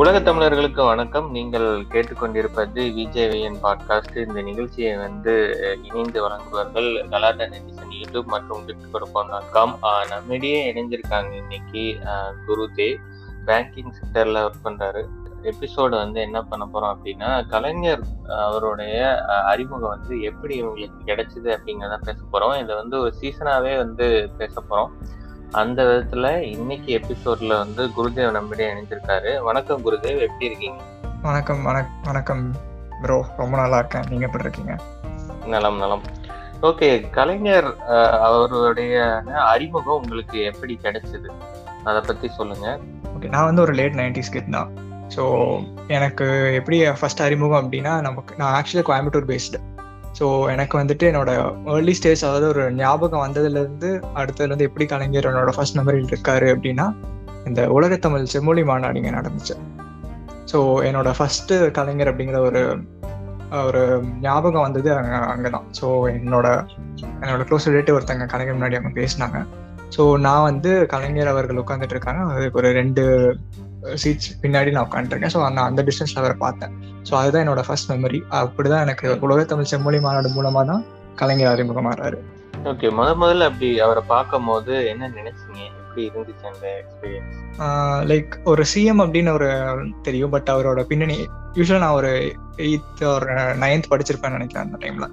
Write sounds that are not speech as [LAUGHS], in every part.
உலக தமிழர்களுக்கு வணக்கம். நீங்கள் கேட்டுக்கொண்டிருப்பது விஜேவிஎன் பாட்காஸ்ட். இந்த நிகழ்ச்சியை வந்து இணைந்து வழங்குவார்கள் கலாட்டா நெட்டிசன் யூடியூப் மற்றும் கிஃப்ட் கொடுப்போம் டாட் காம் நம்மிடையே இணைஞ்சிருக்காங்க இன்னைக்கு குருதேவ் பேங்கிங் செக்டர்ல ஒர்க் பண்றாரு. எபிசோடு வந்து என்ன பண்ண போறோம் அப்படின்னா கலைஞர் அவருடைய அறிமுகம் வந்து எப்படி இவங்களுக்கு கிடைச்சது அப்படிங்கிறத பேச போறோம். இதை வந்து ஒரு சீசனாவே வந்து பேச போறோம். அந்த விதத்துல இன்னைக்கு எபிசோட்ல வந்து குருதேவ் நம்மிடையே இணைஞ்சிருக்காரு வணக்கம் குருதேவ் எப்படி இருக்கீங்க? வணக்கம் வணக்கம் ப்ரோ ரொம்ப நல்லா இருக்கேன். நீங்க எப்படி இருக்கீங்க? நலம் நலம். ஓகே கலைஞர் அவருடைய அறிமுகம் உங்களுக்கு எப்படி கிடைச்சது? அதை பத்தி சொல்லுங்க. ஓகே நான் வந்து ஒரு லேட் நைன்டிஸ் கிட் தான். ஸோ எனக்கு எப்படி ஃபர்ஸ்ட் அறிமுகம் அப்படின்னா நமக்கு நான் ஆக்சுவலி கோயம்புத்தூர் பேஸ்டு ஸோ எனக்கு வந்துட்டு என்னோட ஏர்லி ஸ்டேஜ் அதாவது ஒரு ஞாபகம் வந்ததுலேருந்து அடுத்ததுலேருந்து எப்படி கலைஞர் என்னோட ஃபர்ஸ்ட் மெமரியில் இருக்காரு அப்படின்னா இந்த உலகத்தமிழ் செம்மொழி மாநாடு இங்கே நடந்துச்சு. ஸோ என்னோட ஃபர்ஸ்ட் கலைஞர் அப்படிங்கிற ஒரு ஒரு ஞாபகம் வந்தது அங்கே அங்கே தான் ஸோ என்னோட என்னோட க்ளோஸ் ரிலேட்டிவ் ஒருத்தங்க கலைஞர் முன்னாடி அவங்க பேசினாங்க. ஸோ நான் வந்து கலைஞர் அவர்கள் உட்காந்துட்டு இருக்காங்க. அதுக்கு ஒரு ரெண்டு சீட்ஸ் பின்னாடி நான் உட்காந்துருக்கேன் ஸோ நான் அந்த டிஸ்டன்ஸில் அவரை பார்த்தேன். ஸோ அதுதான் என்னோட ஃபர்ஸ்ட் மெமரி அப்படிதான் எனக்கு உலக தமிழ் செம்மொழி மாநாடு மூலமா தான் கலைஞர் அறிமுகமாறாரு ஓகே முத முதல்ல அப்படி அவரை பார்க்கும் போது என்ன நினைச்சீங்க? எப்படி இருந்துச்சு அந்த எக்ஸ்பீரியன்ஸ் லைக் ஒரு சிஎம் அப்படின்னு ஒரு தெரியும் பட் அவரோட பின்னணி யூஸ்வலாக நான் ஒரு எயித் ஒரு நைன்த் படிச்சிருப்பேன்னு நினைக்கிறேன் அந்த டைம்ல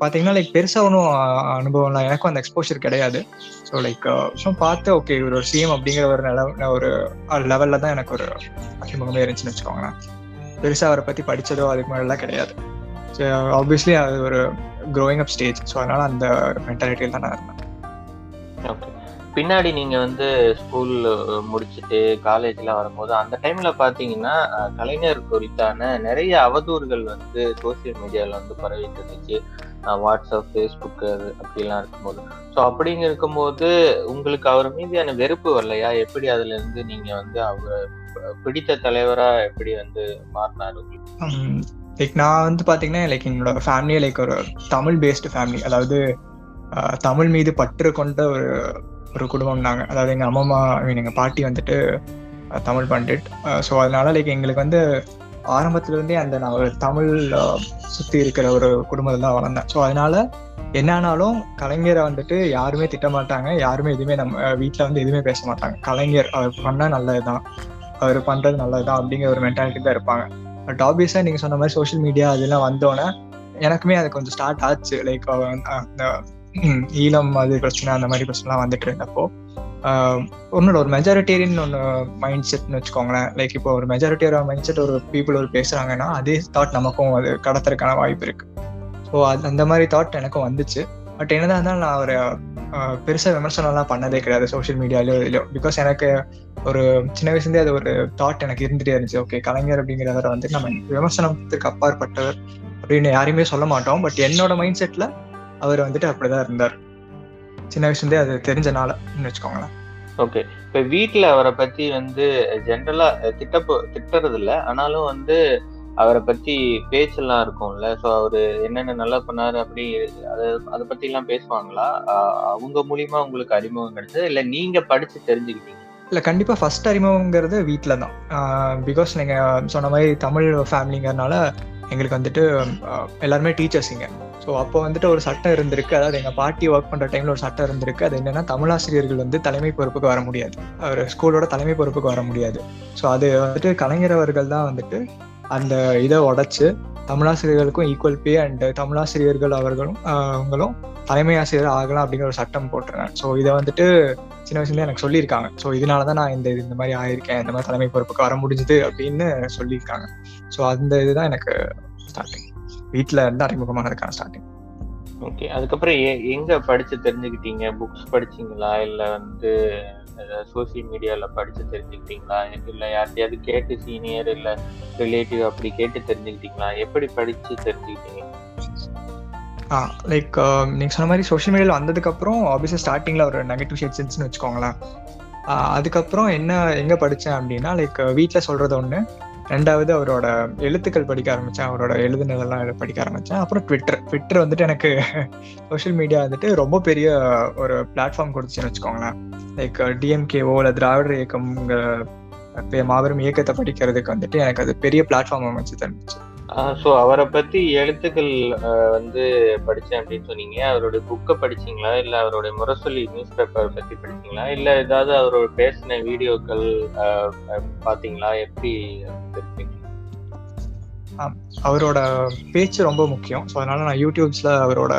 பார்த்தீங்கன்னா லைக் பெருசாக ஒன்றும் அனுபவம்லாம் எனக்கும் அந்த எக்ஸ்போஷர் கிடையாது. ஸோ லைக் ஸோ பார்த்து ஓகே இவர் ஒரு சிஎம் அப்படிங்கிற ஒரு நில ஒரு லெவலில் தான் எனக்கு ஒரு அறிமுகமே இருந்துச்சுன்னு வச்சுக்கோங்களேன். பெருசாக அவரை பற்றி படித்ததோ அதுக்கு மாதிரிலாம் கிடையாது. ஸோ ஆப்வியஸ்லி அது ஒரு க்ரோயிங் அப் ஸ்டேஜ் ஸோ அதனால அந்த மென்டாலிட்டியில் தான் நான் இருந்தேன். ஓகே பின்னாடி நீங்கள் வந்து ஸ்கூல் முடிச்சுட்டு காலேஜ்லாம் வரும்போது அந்த டைமில் பார்த்தீங்கன்னா கலைஞர் குறித்தான நிறைய அவதூறுகள் வந்து சோசியல் மீடியாவில் வந்து பரவிட்டு இருந்துச்சு. வாட்ஸ்அப் ஃபேஸ்புக் அது அப்படிலாம் இருக்கும்போது. ஸோ அப்படிங்க இருக்கும்போது உங்களுக்கு அவர் மீதியான வெறுப்பு வரலையா? எப்படி அதுல இருந்து நீங்க வந்து அவர் பிடித்த தலைவரா எப்படி வந்து மாறினாரு லைக் நான் வந்து பாத்தீங்கன்னா லைக் என்னோட ஃபேமிலியே லைக் ஒரு தமிழ் பேஸ்டு ஃபேமிலி அதாவது தமிழ் மீது பற்று கொண்ட ஒரு ஒரு குடும்பம் நாங்கள் அதாவது எங்கள் அம்மா மீன் எங்கள் பாட்டி வந்துட்டு தமிழ் பண்டிட். ஸோ அதனால லைக் எங்களுக்கு வந்து ஆரம்பத்துலேருந்தே அந்த நான் ஒரு தமிழ் சுற்றி இருக்கிற ஒரு குடும்பத்தில் தான் வளர்ந்தேன். ஸோ அதனால என்ன ஆனாலும் கலைஞரை வந்துட்டு யாருமே திட்டமாட்டாங்க. யாருமே எதுவுமே நம்ம வீட்டில் வந்து எதுவுமே பேச மாட்டாங்க. கலைஞர் அவர் பண்ணால் நல்லது தான் அவர் பண்ணுறது நல்லது தான் அப்படிங்கிற ஒரு மென்டாலிட்டி தான் இருப்பாங்க. பட் ஆப்வியஸாக நீங்கள் சொன்ன மாதிரி சோஷியல் மீடியா அதெல்லாம் வந்தோடனே எனக்குமே அது கொஞ்சம் ஸ்டார்ட் ஆச்சு. லைக் அந்த ஈழம் அது பிரச்சனை அந்த மாதிரி பிரச்சனைலாம் வந்துட்டு இருந்தப்போ. ஒன்னோட ஒரு மெஜாரிட்டேரியன் ஒன்று மைண்ட் செட்னு வச்சுக்கோங்களேன். லைக் இப்போ ஒரு மெஜாரிட்டியோட மைண்ட் செட் ஒரு பீப்புள் ஒரு பேசுகிறாங்கன்னா அதே தாட் நமக்கும் அது கடத்துறதுக்கான வாய்ப்பு இருக்கு. ஸோ அது அந்த மாதிரி தாட் எனக்கும் வந்துச்சு. பட் என்னதான் இருந்தாலும் நான் ஒரு பெருசாக விமர்சனம்லாம் பண்ணதே கிடையாது சோஷியல் மீடியாலயோ இல்லையோ பிகாஸ் எனக்கு ஒரு சின்ன வயசுலேருந்தே அது ஒரு தாட் எனக்கு இருந்துகிட்டே இருந்துச்சு. ஓகே கலைஞர் அப்படிங்கிறவரை வந்து நம்ம விமர்சனத்துக்கு அப்பாற்பட்டவர் அப்படின்னு யாரையுமே சொல்ல மாட்டோம். பட் என்னோட மைண்ட் செட்டில் அவர் வந்துட்டு அப்படிதான் இருந்தார். சின்ன வயசுலேருந்தே அது தெரிஞ்சனால வச்சுக்கோங்களேன். ஓகே இப்ப வீட்டுல அவரை பத்தி வந்து ஜென்ரலா திட்ட திட்டுறது இல்ல ஆனாலும் வந்து அவரை பத்தி பேச்செல்லாம் இருக்கும்ல. ஸோ அவரு என்னென்ன நல்லா பண்ணாரு அப்படி அதை அதை எல்லாம் பேசுவாங்களா? அவங்க மூலியமா உங்களுக்கு அறிமுகம் கிடைச்சது? இல்ல நீங்க படிச்சு தெரிஞ்சுக்கிட்டீங்க? இல்லை கண்டிப்பாக ஃபர்ஸ்ட் அறிமுகங்கிறது வீட்டில் தான் பிகாஸ் நீங்கள் சொன்ன மாதிரி தமிழ் ஃபேமிலிங்கிறதுனால எங்களுக்கு வந்துட்டு எல்லாருமே டீச்சர்ஸிங்க ஸோ அப்போ வந்துட்டு ஒரு சட்டம் இருந்திருக்கு. அதாவது எங்கள் பாட்டி ஒர்க் பண்ணுற டைமில் ஒரு சட்டம் இருந்திருக்கு. அது என்னென்னா தமிழாசிரியர்கள் வந்து தலைமை பொறுப்புக்கு வர முடியாது. அவர் ஸ்கூலோட தலைமை பொறுப்புக்கு வர முடியாது. ஸோ அது வந்துட்டு கலைஞர் அவர்கள் தான் வந்துட்டு அந்த இதை உடச்சி தமிழாசிரியர்களுக்கும் ஈக்குவல் பே அண்ட் தமிழாசிரியர்கள் அவர்களும் அவங்களும் தலைமை ஆசிரியர் ஆகலாம் அப்படிங்கிற ஒரு சட்டம் போட்டிருக்காங்க. ஸோ இதை வந்துட்டு சின்ன வயசுல எனக்கு சொல்லியிருக்காங்க. ஸோ இதனால தான் நான் இந்த இந்த மாதிரி ஆயிருக்கேன். இந்த மாதிரி தலைமை பொறுப்புக்கு வர முடிஞ்சுது அப்படின்னு சொல்லியிருக்காங்க. ஸோ அந்த இதுதான் எனக்கு ஸ்டார்டிங் வீட்டில் இருந்து அறிமுகமானதுக்கான ஸ்டார்டிங் ஓகே அதுக்கப்புறம் எங்க படிச்சு தெரிஞ்சுக்கிட்டீங்க? புக்ஸ் படிச்சீங்களா? இல்ல வந்து சோசியல் மீடியால படிச்சு தெரிஞ்சுக்கிட்டீங்களா? இல்ல யார்ட்டையாவது கேட்டு சீனியர் இல்ல ரிலேட்டிவ் அப்படி கேட்டு தெரிஞ்சுக்கிட்டீங்களா? எப்படி படிச்சு தெரிஞ்சுக்கிட்டீங்க? ஆ லைக் நீங்கள் சொன்ன மாதிரி சோஷியல் மீடியாவில் வந்ததுக்கப்புறம் ஆப்வியஸாக ஸ்டார்டிங்கில் ஒரு நெகட்டிவ் ஷேட் சென்ஸ்னு வச்சுக்கோங்களேன். அதுக்கப்புறம் என்ன எங்கே படித்தேன் அப்படின்னா லைக் வீட்டில் சொல்கிறது ஒன்று ரெண்டாவது அவரோட எழுத்துக்கள் படிக்க ஆரம்பித்தேன் அவரோட எழுதுனதெல்லாம் படிக்க ஆரம்பித்தேன் அப்புறம் ட்விட்டர் ட்விட்டர் வந்துட்டு எனக்கு [LAUGHS] சோஷியல் மீடியா வந்துட்டு ரொம்ப பெரிய ஒரு பிளாட்ஃபார்ம் கொடுத்துச்சுன்னு வச்சுக்கோங்களேன். லைக் டிஎம்கேஓ இல்லை திராவிடர் இயக்கம்ங்கிற மாபெரும் இயக்கத்தை படிக்கிறதுக்கு வந்துட்டு எனக்கு அது பெரிய பிளாட்ஃபார்ம் அமைச்சு தந்துச்சு. ஸோ அவரை பத்தி எழுத்துக்கள் வந்து படிச்சேன் அப்படின்னு சொன்னீங்க. அவருடைய புக்கை படிச்சீங்களா? இல்லை அவருடைய முரசொலி நியூஸ் பேப்பர் பத்தி படிச்சீங்களா? இல்லை ஏதாவது அவரோட பேசின வீடியோக்கள் பாத்தீங்களா? எப்படி அவரோட பேச்சு ரொம்ப முக்கியம். ஸோ அதனால நான் யூடியூப்ஸ்ல அவரோட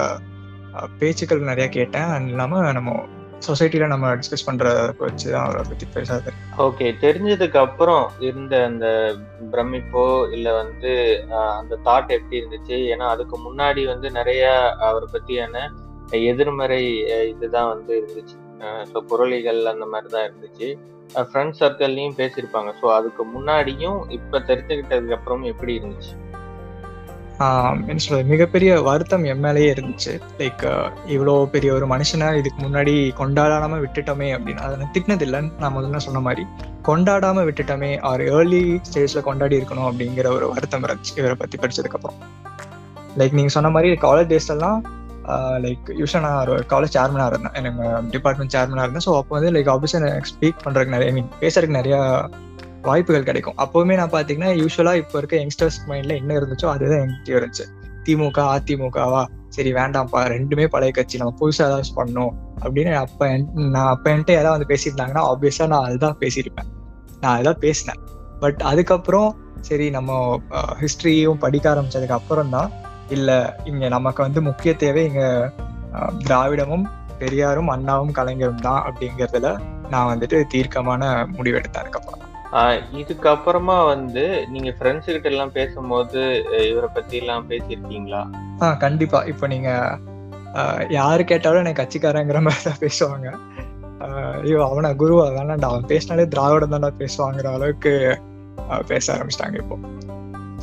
பேச்சுக்கள் நிறைய கேட்டேன். அது இல்லாம நம்ம சொசைட்டில நம்ம டிஸ்கஸ் பண்ற வச்சு தான் அவரை பத்தி பேசாது ஓகே தெரிஞ்சதுக்கு அப்புறம் இருந்த அந்த பிரமிப்போ இல்ல வந்து அந்த தாட் எப்படி இருந்துச்சு? ஏன்னா அதுக்கு முன்னாடி வந்து நிறைய அவரை பத்தியான எதிர்மறை இதுதான் வந்து இருந்துச்சு. ஸோ புரளிகள் அந்த மாதிரி தான் இருந்துச்சு ஃப்ரெண்ட்ஸ் சர்க்கிள்லையும் பேசியிருப்பாங்க. ஸோ அதுக்கு முன்னாடியும் இப்போ தெரிஞ்சுக்கிட்டதுக்கு அப்புறம் எப்படி இருந்துச்சு? என்ன சொல்றது மிகப்பெரிய வருத்தம் எம்எல்ஏ இருந்துச்சு. லைக் இவ்வளோ பெரிய ஒரு மனுஷனை இதுக்கு முன்னாடி கொண்டாடாம விட்டுட்டோமே அப்படின்னு. அதை திட்டினது இல்லைன்னு நான் முதல்ல சொன்ன மாதிரி கொண்டாடாம விட்டுட்டோமே ஆர் ஏர்லி ஸ்டேஜ்ல கொண்டாடி இருக்கணும் அப்படிங்கிற ஒரு வருத்தம் இருந்துச்சு இவரை பத்தி படிச்சதுக்கு அப்புறம் லைக் நீங்க சொன்ன மாதிரி காலேஜ் டேஸ்லலாம் லைக் யூஷா நான் ஒரு காலேஜ் சேர்மனாக இருந்தேன். எனக்கு டிபார்ட்மெண்ட் சேர்மனாக இருந்தேன். ஸோ அப்போ வந்து லைக் ஆஃபீஸில் எனக்கு ஸ்பீக் பண்ணுறதுக்கு நிறைய மீன் பேசுறதுக்கு நிறையா வாய்ப்புகள் கிடைக்கும். அப்போவுமே நான் பார்த்தீங்கன்னா யூஸ்வலாக இப்போ இருக்க யங்ஸ்டர்ஸ் மைண்டில் என்ன இருந்துச்சோ அதுதான் என்கிட்ட இருந்துச்சு திமுக அதிமுகவா? சரி வேண்டாம்ப்பா. ரெண்டுமே பழைய கட்சி. நம்ம புதுசாக ஏதாவது பண்ணணும். அப்படின்னு அப்போ நான் அப்போ என்கிட்ட யாராவது வந்து பேசியிருந்தாங்கன்னா ஆப்வியஸாக நான் அதுதான் பேசியிருப்பேன். நான் அதுதான் பேசினேன். பட் அதுக்கப்புறம் சரி நம்ம ஹிஸ்ட்ரியும் படிக்க ஆரம்பிச்சதுக்கு அப்புறம் தான் இல்லை இங்கே நமக்கு வந்து முக்கிய தேவை இங்கே திராவிடமும் பெரியாரும் அண்ணாவும் கலைஞரும் தான் அப்படிங்கிறதுல நான் வந்துட்டு தீர்க்கமான முடிவெடுத்தேன் அதுக்கப்புறம். இதுக்கப்புறமா வந்து நீங்க ஃப்ரெண்ட்ஸ் கிட்ட எல்லாம் பேசும்போது இவரை பத்தி எல்லாம் பேசியிருக்கீங்களா? ஆ கண்டிப்பா. இப்போ நீங்க யாரு கேட்டாலும் எனக்கு கட்சிக்காரங்கிற மாதிரி தான் பேசுவாங்க. ஐயோ அவனை குருவா வேணாண்டா அவன் பேசினாலே திராவிடம் தானே பேசுவாங்கிற அளவுக்கு பேச ஆரம்பிச்சிட்டாங்க இப்போ.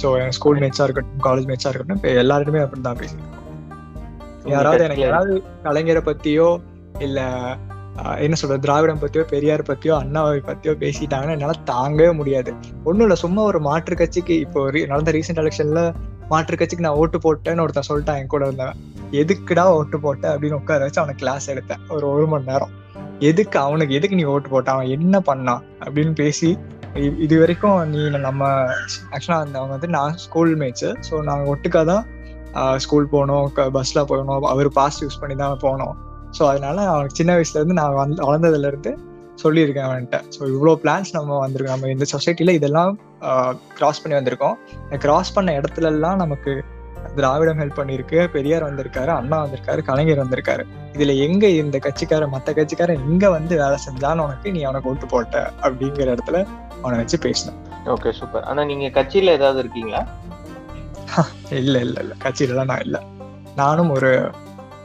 ஸோ என் ஸ்கூல் மேட்சா இருக்கட்டும் காலேஜ் மேட்சா இருக்கட்டும் இப்போ எல்லாருமே அப்படி தான் பேசியிருக்கோம் யாராவது எனக்கு யாராவது கலைஞரை பத்தியோ இல்ல என்ன சொல்ற திராவிடம் பத்தியோ பெரியார் பத்தியோ அண்ணாவை பத்தியோ பேசிட்டாங்கன்னா என்னால தாங்கவே முடியாது. ஒண்ணும் இல்ல சும்மா ஒரு மாற்று கட்சிக்கு இப்போ நடந்த ரீசெண்ட் எலெக்ஷன்ல மாற்று கட்சிக்கு நான் ஓட்டு போட்டேன்னு ஒருத்தன் சொல்லிட்டான் என் கூட இருந்தவன். எதுக்குடா ஓட்டு போட்ட அப்படின்னு உட்கார வச்சு அவனை கிளாஸ் எடுத்தேன். ஒரு ஒரு மணி நேரம். எதுக்கு அவனுக்கு எதுக்கு நீ ஓட்டு போட்ட? அவன் என்ன பண்ணான்? அப்படின்னு பேசி இது வரைக்கும் நீ நம்ம ஆக்சுவலா அந்த அவங்க வந்து நான் ஸ்கூல் மேட்ச்சு ஸோ நாங்கள் ஒட்டுக்காக தான் ஸ்கூல் போனோம் பஸ்ல போகணும் அவர் பாஸ் யூஸ் பண்ணி தான் போனோம். ஸோ அதனால அவனுக்கு சின்ன வயசுல இருந்து நான் வந்து வளர்ந்ததுல இருந்து சொல்லியிருக்கேன் அவன்கிட்ட. ஸோ இவ்வளோ பிளான்ஸ் நம்ம வந்திருக்கோம் நம்ம இந்த சொசைட்டில இதெல்லாம் கிராஸ் பண்ணி வந்திருக்கோம். கிராஸ் பண்ண இடத்துல எல்லாம் நமக்கு திராவிடம் ஹெல்ப் பண்ணிருக்கு பெரியார் வந்திருக்காரு அண்ணா வந்திருக்காரு கலைஞர் வந்திருக்காரு. இதுல எங்க இந்த கட்சிக்கார மத்த கட்சிக்காரன் எங்க வந்து வேலை செஞ்சான்னு உனக்கு நீ அவனுக்கு ஓட்டு போட்ட அப்படிங்கிற இடத்துல அவனை வச்சு பேசினேன் ஓகே சூப்பர் ஆனா நீங்க கட்சியில ஏதாவது இருக்கீங்களா? [LAUGHS] இல்ல இல்ல இல்ல. கட்சியிலலாம் நான் இல்ல. நானும் ஒரு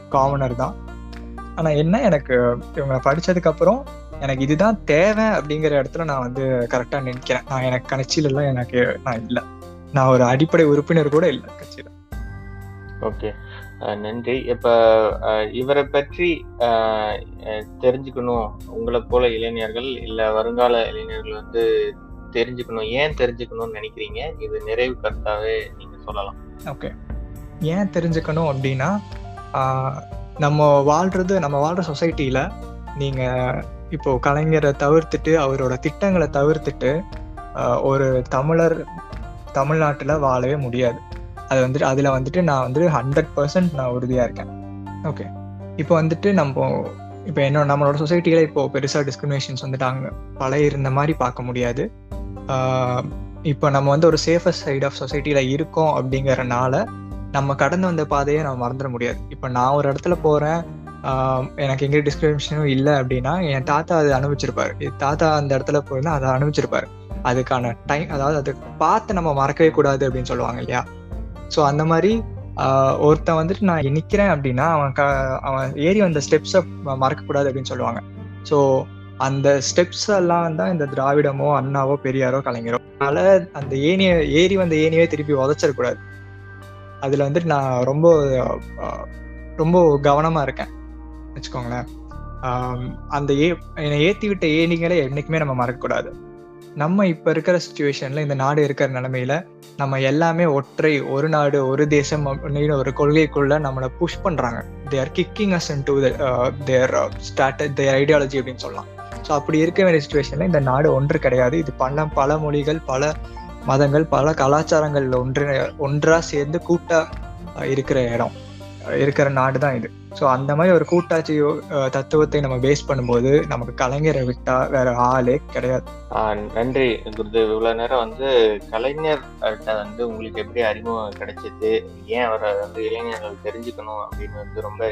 காமனர் தான். ஆனா என்ன எனக்கு இவங்க படிச்சதுக்கு அப்புறம் எனக்கு இதுதான் தேவை அப்படிங்கிற இடத்துல நான் வந்து கரெக்டா நினைக்கிறேன். நான் எனக்கு கட்சியில எல்லாம் எனக்கு நான் இல்லை. நான் ஒரு அடிப்படை உறுப்பினர் கூட இல்லை கட்சியில. ஓகே. நன்றி. இப்ப இவரை பற்றி தெரிஞ்சுக்கணும். உங்களை போல இளைஞர்கள் இல்ல வருங்கால இளைஞர்கள் வந்து தெரிஞ்சுக்கணும். ஏன் தெரிஞ்சுக்கணும்னு நினைக்கிறீங்க? இது நிறைவு கருத்தாவே நீங்க சொல்லலாம். ஓகே. ஏன் தெரிஞ்சுக்கணும் அப்படின்னா நம்ம வாழ்றது நம்ம வாழ்ற சொசைட்டியில நீங்க இப்போ கலைஞரை தவிர்த்துட்டு அவரோட திட்டங்களை தவிர்த்துட்டு ஒரு தமிழர் தமிழ்நாட்டில் வாழவே முடியாது. அது வந்துட்டு அதில் வந்துட்டு நான் வந்துட்டு ஹண்ட்ரட் பர்சன்ட் நான் உறுதியாக இருக்கேன். ஓகே இப்போ வந்துட்டு நம்ம இப்போ என்ன நம்மளோட சொசைட்டியில் இப்போ பெருசாக டிஸ்கிரிமினேஷன்ஸ் வந்துட்டாங்க பழைய இருந்த மாதிரி பார்க்க முடியாது. இப்போ நம்ம வந்து ஒரு சேஃபஸ்ட் சைட் ஆஃப் சொசைட்டியில் இருக்கோம் அப்படிங்கிறனால நம்ம கடந்து வந்த பாதையை நம்ம மறந்துட முடியாது. இப்போ நான் ஒரு இடத்துல போறேன் எனக்கு எங்கே டிஸ்கிரிமினேஷனும் இல்லை அப்படின்னா என் தாத்தா அதை அனுபவிச்சிருப்பாரு. தாத்தா அந்த இடத்துல போயிருந்தா அதை அனுபவிச்சிருப்பாரு. அதுக்கான டைம் அதாவது அதை பார்த்து நம்ம மறக்கவே கூடாது அப்படின்னு சொல்லுவாங்க இல்லையா? ஸோ அந்த மாதிரி ஒருத்தன் வந்துட்டு நான் நிற்கிறேன் அப்படின்னா அவன் க அவன் ஏறி வந்த ஸ்டெப்ஸை மறக்கக்கூடாது அப்படின்னு சொல்லுவாங்க. ஸோ அந்த ஸ்டெப்ஸ் எல்லாம் தான் இந்த திராவிடமோ அண்ணாவோ பெரியாரோ கலைஞரோ. அதனால அந்த ஏனிய ஏறி வந்த ஏனியே திருப்பி உதச்சிடக்கூடாது. அதில் வந்துட்டு நான் ரொம்ப ரொம்ப கவனமாக இருக்கேன். வச்சுக்கோங்களேன். அந்த ஏ என்னை ஏற்றி விட்ட ஏனிகளை என்றைக்குமே நம்ம மறக்கக்கூடாது. நம்ம இப்போ இருக்கிற சுச்சுவேஷனில் இந்த நாடு இருக்கிற நிலமையில நம்ம எல்லாமே ஒற்றை ஒரு நாடு ஒரு தேசம் அப்படின்னு ஒரு கொள்கைக்குள்ளே நம்மளை புஷ் பண்ணுறாங்க they are kicking us into their start their ideology அப்படின்னு சொல்லலாம். ஸோ அப்படி இருக்க வேண்டிய சுச்சுவேஷனில் இந்த நாடு ஒன்று கிடையாது. இது பல பல மொழிகள் பல மதங்கள் பல கலாச்சாரங்கள் ஒன்று ஒன்றா சேர்ந்து கூட்டா இருக்கிற இடம் இருக்கிற நாடு தான் இது. ஸோ அந்த மாதிரி ஒரு கூட்டாட்சி தத்துவத்தை நம்ம பேஸ் பண்ணும்போது நமக்கு கலைஞரை விட்டா வேற ஆளே கிடையாது. நன்றி குருது இவ்வளவு நேரம் வந்து கலைஞர் வந்து உங்களுக்கு எப்படி அறிமுகம் கிடைச்சது ஏன் அவரை வந்து இளைஞர்கள் தெரிஞ்சுக்கணும் அப்படின்னு வந்து ரொம்ப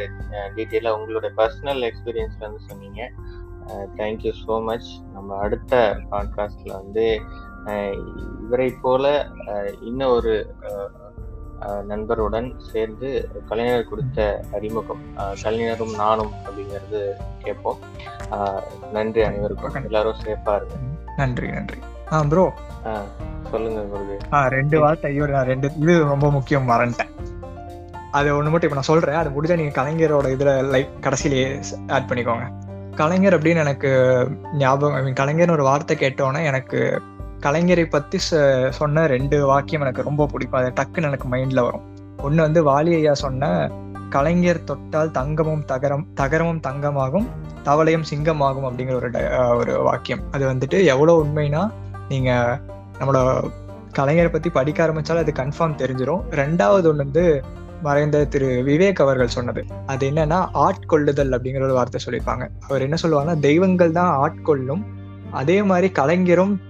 டீட்டெயிலாக உங்களோட பர்சனல் எக்ஸ்பீரியன்ஸ்ல வந்து சொன்னீங்க. தேங்க்யூ ஸோ மச் நம்ம அடுத்த பாட்காஸ்ட்ல வந்து இவரை போல ஆஹ் இன்னும் ஒரு நண்பருடன் சேர்ந்து கலைஞர் கொடுத்த அறிமுகம் கலைஞரும் நானும் அப்படிங்கிறது கேட்போம். நன்றி அனைவருக்கும். எல்லாரும் சேஃபா இருங்க. நன்றி நன்றி. ஆ ப்ரோ சொல்லுங்க குருதேவ் ஆ ரெண்டு வார்த்தை ஐயோ நான் ரெண்டு இது ரொம்ப முக்கியம் மறந்துட்டேன். அது ஒண்ணு மட்டும் இப்ப நான் சொல்றேன். அது முடிஞ்சா நீங்க கலைஞரோட இதுல லைக் கடைசியிலேயே ஆட் பண்ணிக்கோங்க. கலைஞர் அப்படின்னு எனக்கு ஞாபகம் ஐ மீன் கலைஞர் ஒரு வார்த்தை கேட்டோன்னே எனக்கு கலைஞரை பத்தி சொ- சொன்ன ரெண்டு வாக்கியம் எனக்கு ரொம்ப பிடிக்கும். அது டக்குன்னு எனக்கு மைண்ட்ல வரும். ஒண்ணு வந்து வாலி ஐயா சொன்ன கலைஞர் தொட்டால் தங்கமும் தகரம் தகரமும் தங்கமாகும் தவளையும் சிங்கமாகும் அப்படிங்கிற ஒரு ட- ஒரு வாக்கியம். அது வந்துட்டு எவ்வளவு உண்மைனா நீங்க நம்மளோட கலைஞரை பத்தி படிக்க ஆரம்பிச்சாலும் அது கன்ஃபார்ம் தெரிஞ்சிடும் ரெண்டாவது ஒண்ணு வந்து மறைந்த திரு விவேக் அவர்கள் சொன்னது. அது என்னன்னா ஆட்கொள்ளுதல் அப்படிங்கிற ஒரு வார்த்தை சொல்லியிருப்பாங்க. அவர் என்ன சொல்லுவாருன்னா தெய்வங்கள் தான் ஆட்கொள்ளும் அதே மாதிரி கலைஞரும்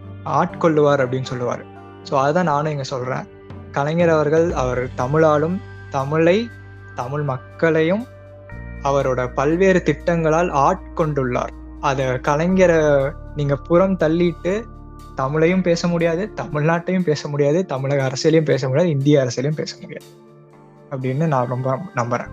ஆட்கொள்ளுவார் அப்படின்னு சொல்லுவார். ஸோ அதுதான் நானும் இங்கே சொல்கிறேன் கலைஞர் அவர்கள் அவர் தமிழாலும் தமிழை தமிழ் மக்களையும் அவரோட பல்வேறு திட்டங்களால் ஆட்கொண்டுள்ளார். அதை கலைஞரை நீங்கள் புறம் தள்ளிட்டு தமிழையும் பேச முடியாது தமிழ்நாட்டையும் பேச முடியாது தமிழக அரசியலையும் பேச முடியாது இந்திய அரசியலையும் பேச முடியாது அப்படின்னு நான் ரொம்ப நம்புகிறேன்